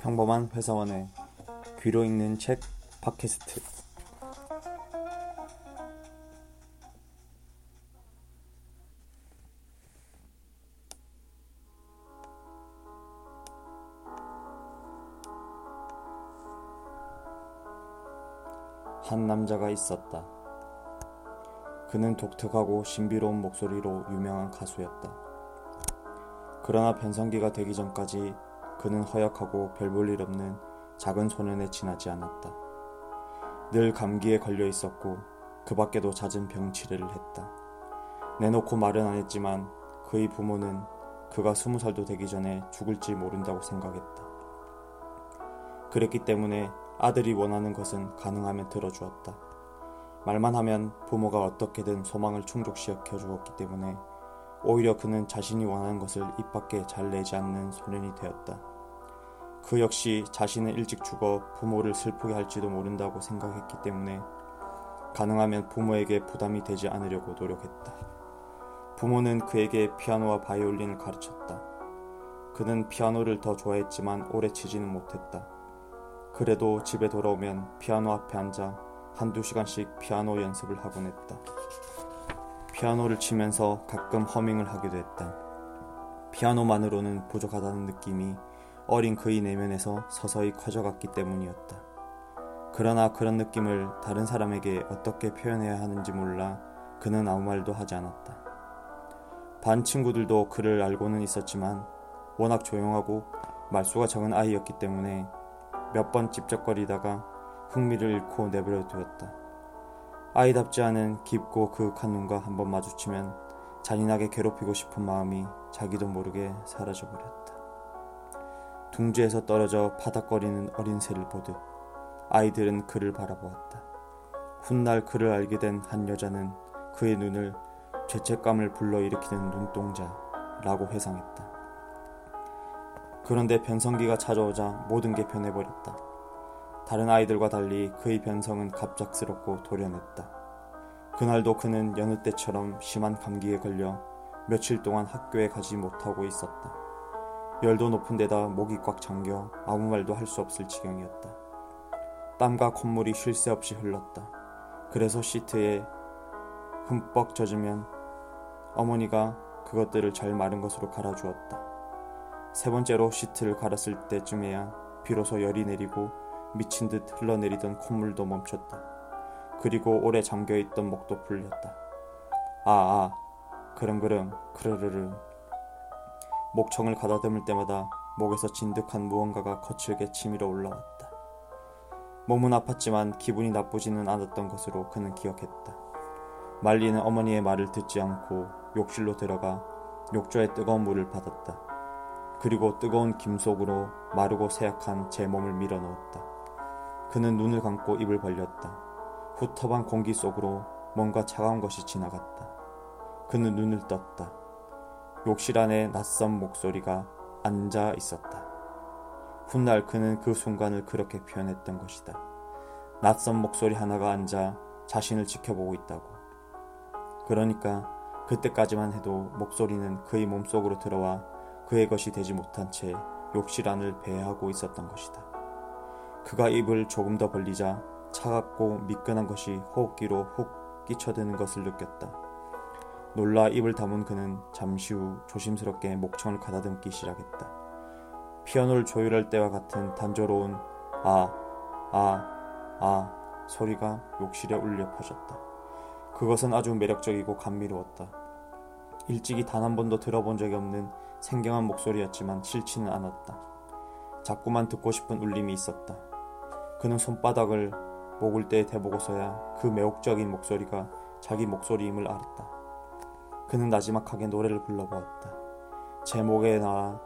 평범한 회사원의 귀로 읽는 책 팟캐스트 한 남자가 있었다. 그는 독특하고 신비로운 목소리로 유명한 가수였다. 그러나 변성기가 되기 전까지 그는 허약하고 별 볼 일 없는 작은 소년에 지나지 않았다. 늘 감기에 걸려 있었고 그 밖에도 잦은 병치레를 했다. 내놓고 말은 안 했지만 그의 부모는 그가 스무 살도 되기 전에 죽을지 모른다고 생각했다. 그랬기 때문에 아들이 원하는 것은 가능하면 들어주었다. 말만 하면 부모가 어떻게든 소망을 충족시켜 주었기 때문에 오히려 그는 자신이 원하는 것을 입 밖에 잘 내지 않는 소년이 되었다. 그 역시 자신은 일찍 죽어 부모를 슬프게 할지도 모른다고 생각했기 때문에 가능하면 부모에게 부담이 되지 않으려고 노력했다. 부모는 그에게 피아노와 바이올린을 가르쳤다. 그는 피아노를 더 좋아했지만 오래 치지는 못했다. 그래도 집에 돌아오면 피아노 앞에 앉아 한두 시간씩 피아노 연습을 하곤 했다. 피아노를 치면서 가끔 허밍을 하기도 했다. 피아노만으로는 부족하다는 느낌이 어린 그의 내면에서 서서히 커져갔기 때문이었다. 그러나 그런 느낌을 다른 사람에게 어떻게 표현해야 하는지 몰라 그는 아무 말도 하지 않았다. 반 친구들도 그를 알고는 있었지만 워낙 조용하고 말수가 적은 아이였기 때문에 몇 번 찝쩍거리다가 흥미를 잃고 내버려 두었다. 아이답지 않은 깊고 그윽한 눈과 한번 마주치면 잔인하게 괴롭히고 싶은 마음이 자기도 모르게 사라져 버렸다. 둥지에서 떨어져 파닥거리는 어린 새를 보듯 아이들은 그를 바라보았다. 훗날 그를 알게 된 한 여자는 그의 눈을 죄책감을 불러일으키는 눈동자라고 회상했다. 그런데 변성기가 찾아오자 모든 게 변해버렸다. 다른 아이들과 달리 그의 변성은 갑작스럽고 돌연했다. 그날도 그는 여느 때처럼 심한 감기에 걸려 며칠 동안 학교에 가지 못하고 있었다. 열도 높은 데다 목이 꽉 잠겨 아무 말도 할 수 없을 지경이었다. 땀과 콧물이 쉴 새 없이 흘렀다. 그래서 시트에 흠뻑 젖으면 어머니가 그것들을 잘 마른 것으로 갈아주었다. 세 번째로 시트를 갈았을 때쯤에야 비로소 열이 내리고 미친 듯 흘러내리던 콧물도 멈췄다. 그리고 오래 잠겨있던 목도 풀렸다. 아, 아, 그릉그릉, 크르르르. 목청을 가다듬을 때마다 목에서 진득한 무언가가 거칠게 치밀어 올라왔다. 몸은 아팠지만 기분이 나쁘지는 않았던 것으로 그는 기억했다. 말리는 어머니의 말을 듣지 않고 욕실로 들어가 욕조에 뜨거운 물을 받았다. 그리고 뜨거운 김 속으로 마르고 새약한 제 몸을 밀어 넣었다. 그는 눈을 감고 입을 벌렸다. 후텁한 공기 속으로 뭔가 차가운 것이 지나갔다. 그는 눈을 떴다. 욕실 안에 낯선 목소리가 앉아 있었다. 훗날 그는 그 순간을 그렇게 표현했던 것이다. 낯선 목소리 하나가 앉아 자신을 지켜보고 있다고. 그러니까 그때까지만 해도 목소리는 그의 몸속으로 들어와 그의 것이 되지 못한 채 욕실 안을 배회하고 있었던 것이다. 그가 입을 조금 더 벌리자 차갑고 미끈한 것이 호흡기로 훅 끼쳐드는 것을 느꼈다. 놀라 입을 다문 그는 잠시 후 조심스럽게 목청을 가다듬기 시작했다. 피아노를 조율할 때와 같은 단조로운 아, 아, 아 소리가 욕실에 울려 퍼졌다. 그것은 아주 매력적이고 감미로웠다. 일찍이 단 한 번도 들어본 적이 없는 생경한 목소리였지만 싫지는 않았다. 자꾸만 듣고 싶은 울림이 있었다. 그는 손바닥을 목을 때 대보고서야 그 매혹적인 목소리가 자기 목소리임을 알았다. 그는 나지막하게 노래를 불러보았다. 제 목에 나와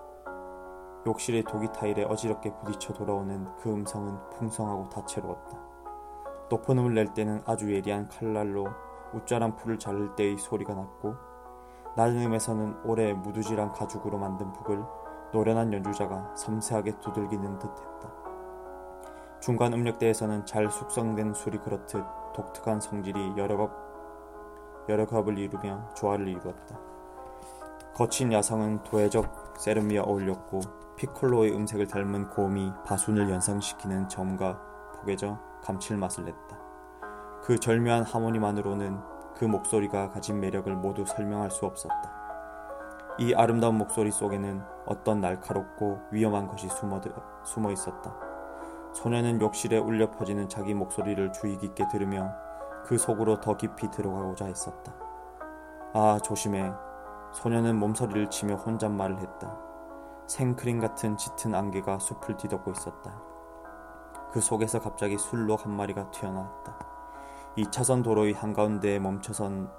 욕실의 도기 타일에 어지럽게 부딪혀 돌아오는 그 음성은 풍성하고 다채로웠다. 높은 음을 낼 때는 아주 예리한 칼날로 웃자란 풀을 자를 때의 소리가 났고 낮은 음에서는 오래 무두질한 가죽으로 만든 북을 노련한 연주자가 섬세하게 두들기는 듯했다. 중간 음역대에서는 잘 숙성된 술이 그렇듯 독특한 성질이 여러 겹, 여러 겹을 이루며 조화를 이루었다. 거친 야성은 도회적 세름위와 어울렸고 피콜로의 음색을 닮은 고음이 바순을 연상시키는 점과 폭에져 감칠맛을 냈다. 그 절묘한 하모니만으로는 그 목소리가 가진 매력을 모두 설명할 수 없었다. 이 아름다운 목소리 속에는 어떤 날카롭고 위험한 것이 숨어 있었다. 소녀는 욕실에 울려 퍼지는 자기 목소리를 주의 깊게 들으며 그 속으로 더 깊이 들어가고자 했었다. 아, 조심해. 소녀는 몸서리를 치며 혼잣말을 했다. 생크림 같은 짙은 안개가 숲을 뒤덮고 있었다. 그 속에서 갑자기 술록 한 마리가 튀어나왔다. 2차선 도로의 한가운데에 멈춰선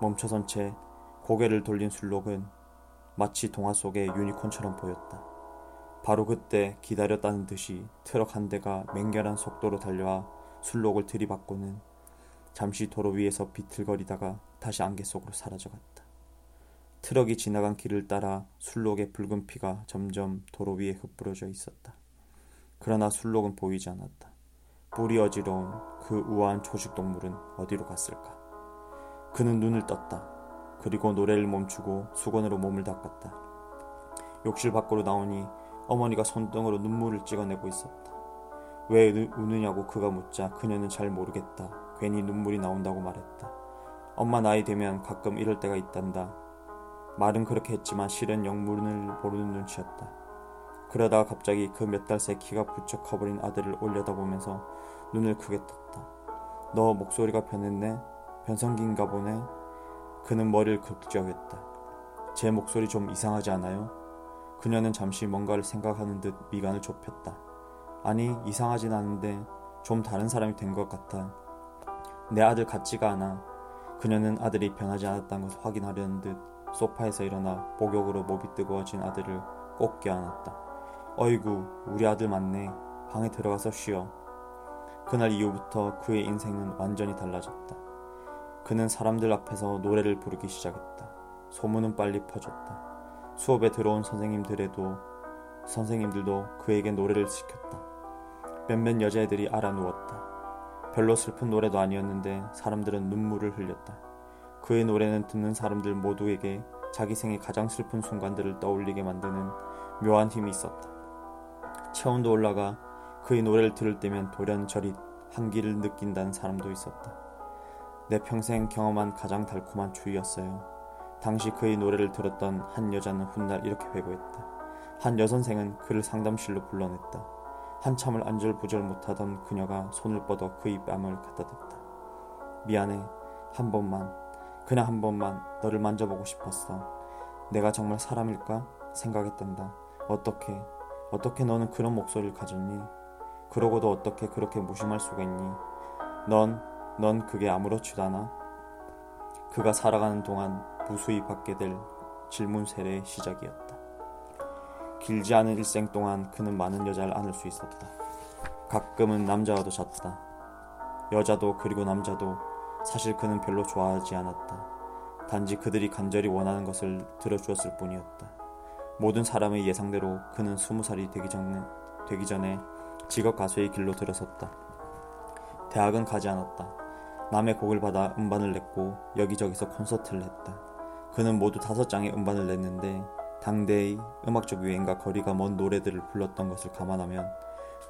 멈춰선 채 고개를 돌린 술록은 마치 동화 속의 유니콘처럼 보였다. 바로 그때 기다렸다는 듯이 트럭 한 대가 맹렬한 속도로 달려와 순록을 들이받고는 잠시 도로 위에서 비틀거리다가 다시 안개 속으로 사라져갔다. 트럭이 지나간 길을 따라 순록의 붉은 피가 점점 도로 위에 흩뿌려져 있었다. 그러나 순록은 보이지 않았다. 뿔이 어지러운 그 우아한 초식 동물은 어디로 갔을까? 그는 눈을 떴다. 그리고 노래를 멈추고 수건으로 몸을 닦았다. 욕실 밖으로 나오니 어머니가 손등으로 눈물을 찍어내고 있었다. 왜 우느냐고 그가 묻자 그녀는 잘 모르겠다. 괜히 눈물이 나온다고 말했다. 엄마 나이 되면 가끔 이럴 때가 있단다. 말은 그렇게 했지만 실은 영문을 모르는 눈치였다. 그러다가 갑자기 그 몇 달 새 키가 부쩍 커버린 아들을 올려다보면서 눈을 크게 떴다. 너 목소리가 변했네? 변성기인가 보네? 그는 머리를 극적였다. 제 목소리 좀 이상하지 않아요? 그녀는 잠시 뭔가를 생각하는 듯 미간을 좁혔다. 아니, 이상하진 않은데 좀 다른 사람이 된 것 같아. 내 아들 같지가 않아. 그녀는 아들이 변하지 않았다는 것을 확인하려는 듯 소파에서 일어나 목욕으로 몸이 뜨거워진 아들을 꼭 껴안았다. 어이구, 우리 아들 맞네. 방에 들어가서 쉬어. 그날 이후부터 그의 인생은 완전히 달라졌다. 그는 사람들 앞에서 노래를 부르기 시작했다. 소문은 빨리 퍼졌다. 수업에 들어온 선생님들에도 선생님들도 그에게 노래를 시켰다. 몇몇 여자애들이 알아누웠다. 별로 슬픈 노래도 아니었는데 사람들은 눈물을 흘렸다. 그의 노래는 듣는 사람들 모두에게 자기 생의 가장 슬픈 순간들을 떠올리게 만드는 묘한 힘이 있었다. 체온도 올라가 그의 노래를 들을 때면 돌연저릿 한기를 느낀다는 사람도 있었다. 내 평생 경험한 가장 달콤한 추위였어요. 당시 그의 노래를 들었던 한 여자는 훗날 이렇게 회고했다. 한 여선생은 그를 상담실로 불러냈다. 한참을 안절부절 못하던 그녀가 손을 뻗어 그의 뺨을 갖다 댔다. 미안해. 한 번만. 그냥 한 번만 너를 만져보고 싶었어. 내가 정말 사람일까? 생각했단다. 어떻게, 어떻게 너는 그런 목소리를 가졌니? 그러고도 어떻게 그렇게 무심할 수가 있니? 넌, 넌 그게 아무렇지도 않아? 그가 살아가는 동안 무수히 받게 될 질문 세례의 시작이었다. 길지 않은 일생 동안 그는 많은 여자를 안을 수 있었다. 가끔은 남자와도 잤다. 여자도 그리고 남자도 사실 그는 별로 좋아하지 않았다. 단지 그들이 간절히 원하는 것을 들어주었을 뿐이었다. 모든 사람의 예상대로 그는 스무 살이 되기 전에, 되기 전에 직업 가수의 길로 들어섰다. 대학은 가지 않았다. 남의 곡을 받아 음반을 냈고 여기저기서 콘서트를 했다. 그는 모두 다섯 장의 음반을 냈는데 당대의 음악적 유행과 거리가 먼 노래들을 불렀던 것을 감안하면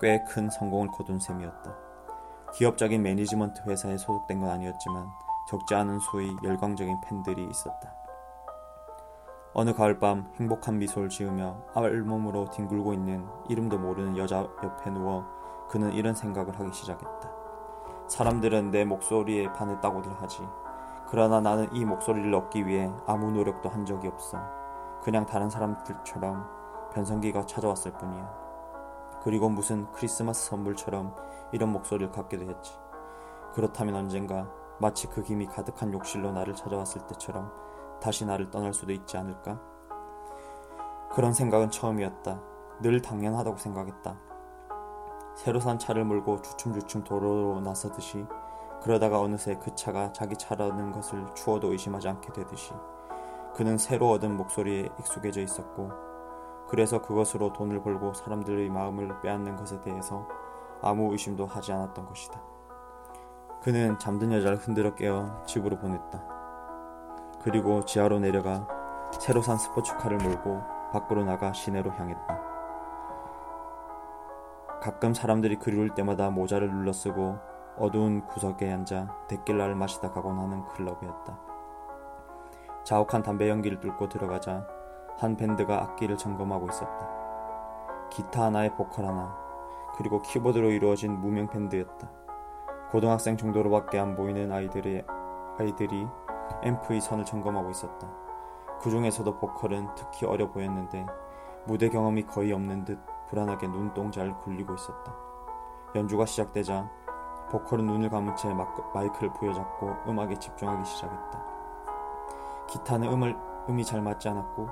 꽤 큰 성공을 거둔 셈이었다. 기업적인 매니지먼트 회사에 소속된 건 아니었지만 적지 않은 수의 열광적인 팬들이 있었다. 어느 가을밤 행복한 미소를 지으며 알몸으로 뒹굴고 있는 이름도 모르는 여자 옆에 누워 그는 이런 생각을 하기 시작했다. 사람들은 내 목소리에 반했다고들 하지. 그러나 나는 이 목소리를 얻기 위해 아무 노력도 한 적이 없어. 그냥 다른 사람들처럼 변성기가 찾아왔을 뿐이야. 그리고 무슨 크리스마스 선물처럼 이런 목소리를 갖게도 했지. 그렇다면 언젠가 마치 그 김이 가득한 욕실로 나를 찾아왔을 때처럼 다시 나를 떠날 수도 있지 않을까? 그런 생각은 처음이었다. 늘 당연하다고 생각했다. 새로 산 차를 몰고 주춤주춤 도로로 나서듯이 그러다가 어느새 그 차가 자기 차라는 것을 추워도 의심하지 않게 되듯이 그는 새로 얻은 목소리에 익숙해져 있었고 그래서 그것으로 돈을 벌고 사람들의 마음을 빼앗는 것에 대해서 아무 의심도 하지 않았던 것이다. 그는 잠든 여자를 흔들어 깨어 집으로 보냈다. 그리고 지하로 내려가 새로 산 스포츠카를 몰고 밖으로 나가 시내로 향했다. 가끔 사람들이 그리울 때마다 모자를 눌러쓰고 어두운 구석에 앉아 데킬라를 마시다 가곤 하는 클럽이었다. 자욱한 담배 연기를 뚫고 들어가자 한 밴드가 악기를 점검하고 있었다. 기타 하나에 보컬 하나, 그리고 키보드로 이루어진 무명 밴드였다. 고등학생 정도로밖에 안 보이는 아이들의 아이들이 앰프의 선을 점검하고 있었다. 그 중에서도 보컬은 특히 어려 보였는데 무대 경험이 거의 없는 듯 불안하게 눈동자를 굴리고 있었다. 연주가 시작되자 보컬은 눈을 감은 채 마이크를 부여잡고 음악에 집중하기 시작했다. 기타는 음을, 음이 잘 맞지 않았고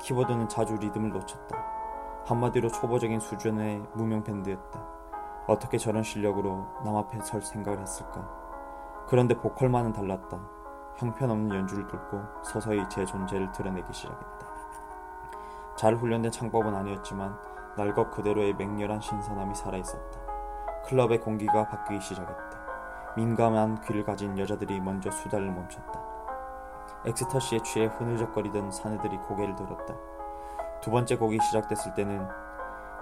키보드는 자주 리듬을 놓쳤다. 한마디로 초보적인 수준의 무명 밴드였다. 어떻게 저런 실력으로 남 앞에 설 생각을 했을까? 그런데 보컬만은 달랐다. 형편없는 연주를 뚫고 서서히 제 존재를 드러내기 시작했다. 잘 훈련된 창법은 아니었지만 날것 그대로의 맹렬한 신선함이 살아있었다. 클럽의 공기가 바뀌기 시작했다. 민감한 귀를 가진 여자들이 먼저 수다를 멈췄다. 엑스터시에 취해 흐느적거리던 사내들이 고개를 들었다. 두 번째 곡이 시작됐을 때는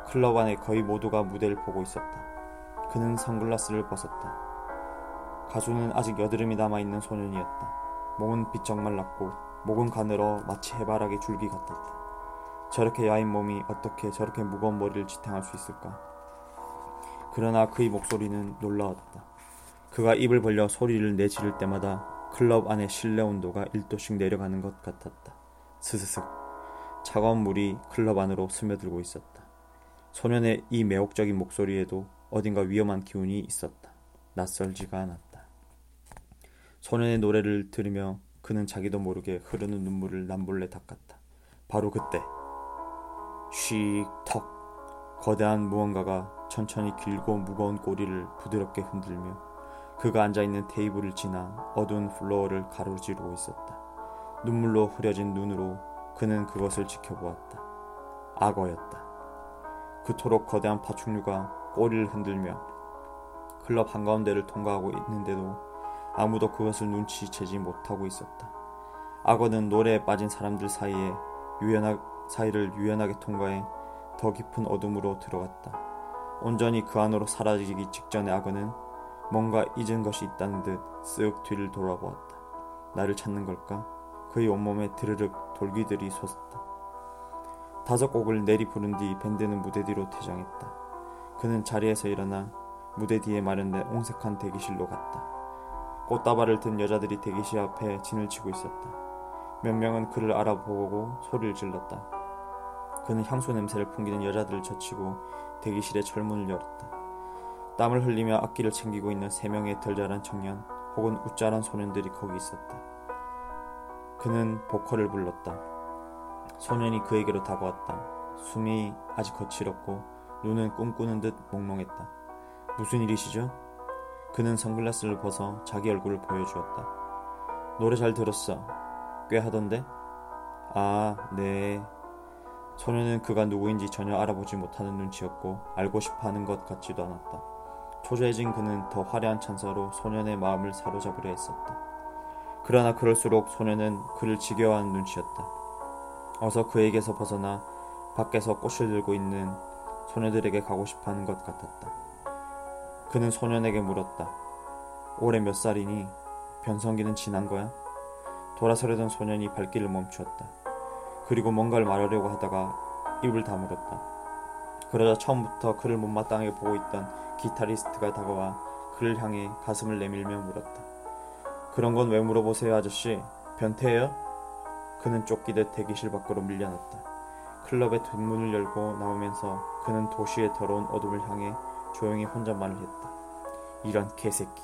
클럽 안에 거의 모두가 무대를 보고 있었다. 그는 선글라스를 벗었다. 가수는 아직 여드름이 남아있는 소년이었다. 몸은 비쩍 말랐고 목은 가늘어 마치 해바라기 줄기 같았다. 저렇게 야인 몸이 어떻게 저렇게 무거운 머리를 지탱할 수 있을까? 그러나 그의 목소리는 놀라웠다. 그가 입을 벌려 소리를 내지를 때마다 클럽 안의 실내 온도가 1도씩 내려가는 것 같았다. 스스슥 차가운 물이 클럽 안으로 스며들고 있었다. 소년의 이 매혹적인 목소리에도 어딘가 위험한 기운이 있었다. 낯설지가 않았다. 소년의 노래를 들으며 그는 자기도 모르게 흐르는 눈물을 남몰래 닦았다. 바로 그때 쉬턱 거대한 무언가가 천천히 길고 무거운 꼬리를 부드럽게 흔들며 그가 앉아있는 테이블을 지나 어두운 플로어를 가로지르고 있었다. 눈물로 흐려진 눈으로 그는 그것을 지켜보았다. 악어였다. 그토록 거대한 파충류가 꼬리를 흔들며 클럽 한가운데를 통과하고 있는데도 아무도 그것을 눈치채지 못하고 있었다. 악어는 노래에 빠진 사람들 사이에 유연하, 사이를 유연하게 통과해 더 깊은 어둠으로 들어갔다. 온전히 그 안으로 사라지기 직전의 악어는 뭔가 잊은 것이 있다는 듯 쓱 뒤를 돌아보았다. 나를 찾는 걸까? 그의 온몸에 드르륵 돌기들이 솟았다. 다섯 곡을 내리 부른 뒤 밴드는 무대 뒤로 퇴장했다. 그는 자리에서 일어나 무대 뒤에 마련된 옹색한 대기실로 갔다. 꽃다발을 든 여자들이 대기실 앞에 진을 치고 있었다. 몇 명은 그를 알아보고 소리를 질렀다. 그는 향수 냄새를 풍기는 여자들을 젖히고 대기실의 철문을 열었다. 땀을 흘리며 악기를 챙기고 있는 세 명의 덜 자란 청년 혹은 웃자란 소년들이 거기 있었다. 그는 보컬을 불렀다. 소년이 그에게로 다가왔다. 숨이 아직 거칠었고 눈은 꿈꾸는 듯 몽롱했다. 무슨 일이시죠? 그는 선글라스를 벗어 자기 얼굴을 보여주었다. 노래 잘 들었어. 꽤 하던데? 아, 네. 소년은 그가 누구인지 전혀 알아보지 못하는 눈치였고 알고 싶어 하는 것 같지도 않았다. 초조해진 그는 더 화려한 찬사로 소년의 마음을 사로잡으려 했었다. 그러나 그럴수록 소년은 그를 지겨워하는 눈치였다. 어서 그에게서 벗어나 밖에서 꽃을 들고 있는 소녀들에게 가고 싶어 하는 것 같았다. 그는 소년에게 물었다. 올해 몇 살이니? 변성기는 지난 거야? 돌아서려던 소년이 발길을 멈추었다. 그리고 뭔가를 말하려고 하다가 입을 다물었다. 그러자 처음부터 그를 못마땅하게 보고 있던 기타리스트가 다가와 그를 향해 가슴을 내밀며 물었다. 그런 건 왜 물어보세요, 아저씨? 변태예요? 그는 쫓기듯 대기실 밖으로 밀려났다. 클럽의 뒷문을 열고 나오면서 그는 도시의 더러운 어둠을 향해 조용히 혼잣말을 했다. 이런 개새끼.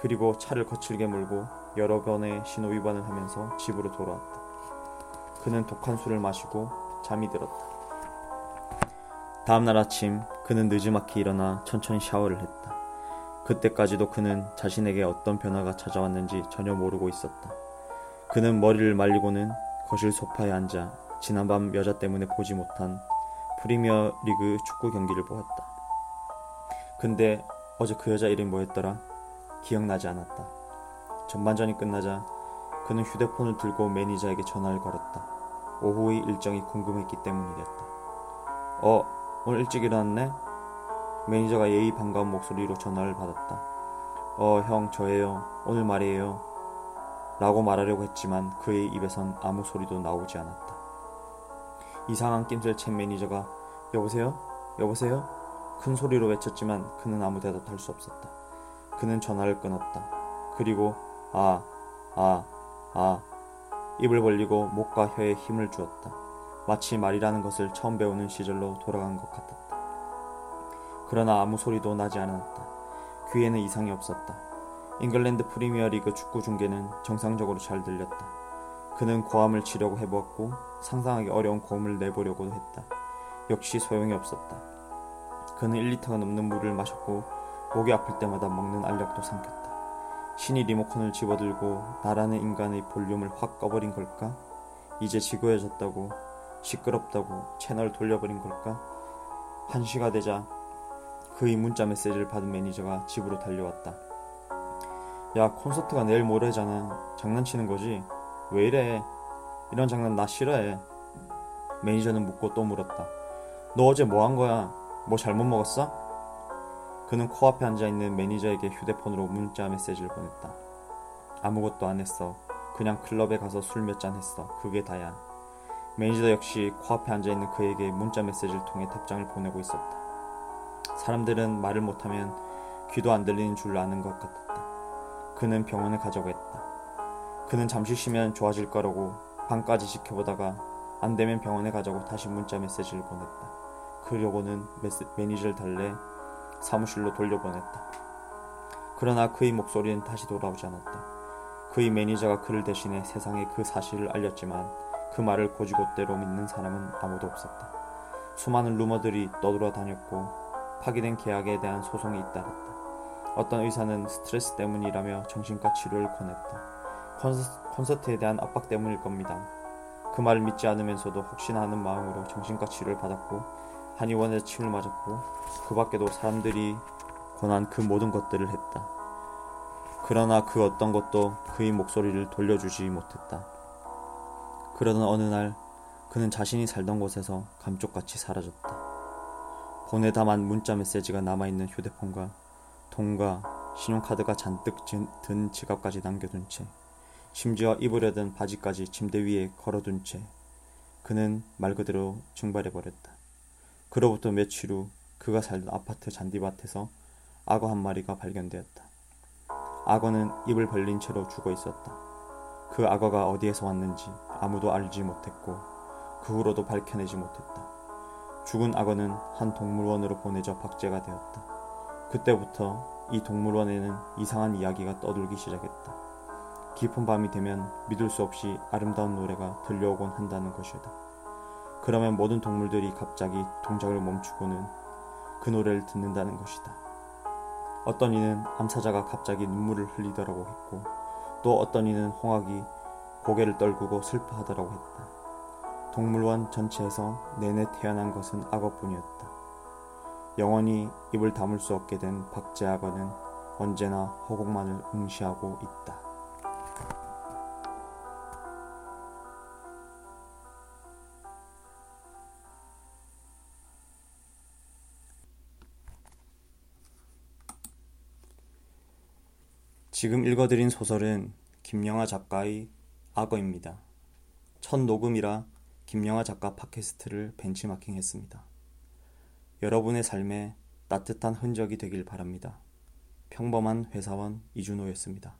그리고 차를 거칠게 몰고 여러 번의 신호 위반을 하면서 집으로 돌아왔다. 그는 독한 술을 마시고 잠이 들었다. 다음 날 아침 그는 늦지막히 일어나 천천히 샤워를 했다. 그때까지도 그는 자신에게 어떤 변화가 찾아왔는지 전혀 모르고 있었다. 그는 머리를 말리고는 거실 소파에 앉아 지난밤 여자 때문에 보지 못한 프리미어 리그 축구 경기를 보았다. 근데 어제 그 여자 이름이 뭐였더라? 기억나지 않았다. 전반전이 끝나자 그는 휴대폰을 들고 매니저에게 전화를 걸었다. 오후의 일정이 궁금했기 때문이었다. 어, 오늘 일찍 일어났네? 매니저가 예의 반가운 목소리로 전화를 받았다. 어, 형, 저예요. 오늘 말이에요. 라고 말하려고 했지만 그의 입에선 아무 소리도 나오지 않았다. 이상한 낌새를 챈 매니저가 여보세요? 여보세요? 큰 소리로 외쳤지만 그는 아무 대답할 수 없었다. 그는 전화를 끊었다. 그리고 아, 아, 아 입을 벌리고 목과 혀에 힘을 주었다. 마치 말이라는 것을 처음 배우는 시절로 돌아간 것 같았다. 그러나 아무 소리도 나지 않았다. 귀에는 이상이 없었다. 잉글랜드 프리미어리그 축구 중계는 정상적으로 잘 들렸다. 그는 고함을 치려고 해보았고 상상하기 어려운 고음을 내보려고도 했다. 역시 소용이 없었다. 그는 1리터가 넘는 물을 마셨고 목이 아플 때마다 먹는 알약도 삼켰다. 신이 리모컨을 집어들고 나라는 인간의 볼륨을 확 꺼버린 걸까? 이제 지구해졌다고 시끄럽다고 채널 돌려버린 걸까? 한시가 되자 그의 문자 메시지를 받은 매니저가 집으로 달려왔다. 야 콘서트가 내일 모레잖아. 장난치는 거지? 왜 이래? 이런 장난 나 싫어해. 매니저는 묻고 또 물었다. 너 어제 뭐 한 거야? 뭐 잘못 먹었어? 그는 코앞에 앉아있는 매니저에게 휴대폰으로 문자 메시지를 보냈다. 아무것도 안 했어. 그냥 클럽에 가서 술 몇 잔 했어. 그게 다야. 매니저 역시 코앞에 앉아있는 그에게 문자 메시지를 통해 답장을 보내고 있었다. 사람들은 말을 못하면 귀도 안 들리는 줄 아는 것 같았다. 그는 병원에 가자고 했다. 그는 잠시 쉬면 좋아질 거라고 밤까지 지켜보다가 안 되면 병원에 가자고 다시 문자 메시지를 보냈다. 그러고는 메시, 매니저를 달래 사무실로 돌려보냈다. 그러나 그의 목소리는 다시 돌아오지 않았다. 그의 매니저가 그를 대신해 세상에 그 사실을 알렸지만 그 말을 곧이곧대로 믿는 사람은 아무도 없었다. 수많은 루머들이 떠돌아다녔고 파기된 계약에 대한 소송이 잇따랐다. 어떤 의사는 스트레스 때문이라며 정신과 치료를 권했다. 콘서트, 에 대한 압박 때문일 겁니다. 그 말을 믿지 않으면서도 혹시나 하는 마음으로 정신과 치료를 받았고 한의원에서 침을 맞았고 그 밖에도 사람들이 권한 그 모든 것들을 했다. 그러나 그 어떤 것도 그의 목소리를 돌려주지 못했다. 그러던 어느 날 그는 자신이 살던 곳에서 감쪽같이 사라졌다. 보내다만 문자 메시지가 남아있는 휴대폰과 돈과 신용카드가 잔뜩 든 지갑까지 남겨둔 채 심지어 입으려던 바지까지 침대 위에 걸어둔 채 그는 말 그대로 증발해버렸다. 그로부터 며칠 후 그가 살던 아파트 잔디밭에서 악어 한 마리가 발견되었다. 악어는 입을 벌린 채로 죽어 있었다. 그 악어가 어디에서 왔는지 아무도 알지 못했고 그 후로도 밝혀내지 못했다. 죽은 악어는 한 동물원으로 보내져 박제가 되었다. 그때부터 이 동물원에는 이상한 이야기가 떠돌기 시작했다. 깊은 밤이 되면 믿을 수 없이 아름다운 노래가 들려오곤 한다는 것이다. 그러면 모든 동물들이 갑자기 동작을 멈추고는 그 노래를 듣는다는 것이다. 어떤 이는 암사자가 갑자기 눈물을 흘리더라고 했고 또 어떤 이는 홍학이 고개를 떨구고 슬퍼하더라고 했다. 동물원 전체에서 내내 태어난 것은 악어뿐이었다. 영원히 입을 다물 수 없게 된 박제악어는 언제나 허공만을 응시하고 있다. 지금 읽어드린 소설은 김영하 작가의 악어입니다. 첫 녹음이라 김영하 작가 팟캐스트를 벤치마킹했습니다. 여러분의 삶에 따뜻한 흔적이 되길 바랍니다. 평범한 회사원 이준호였습니다.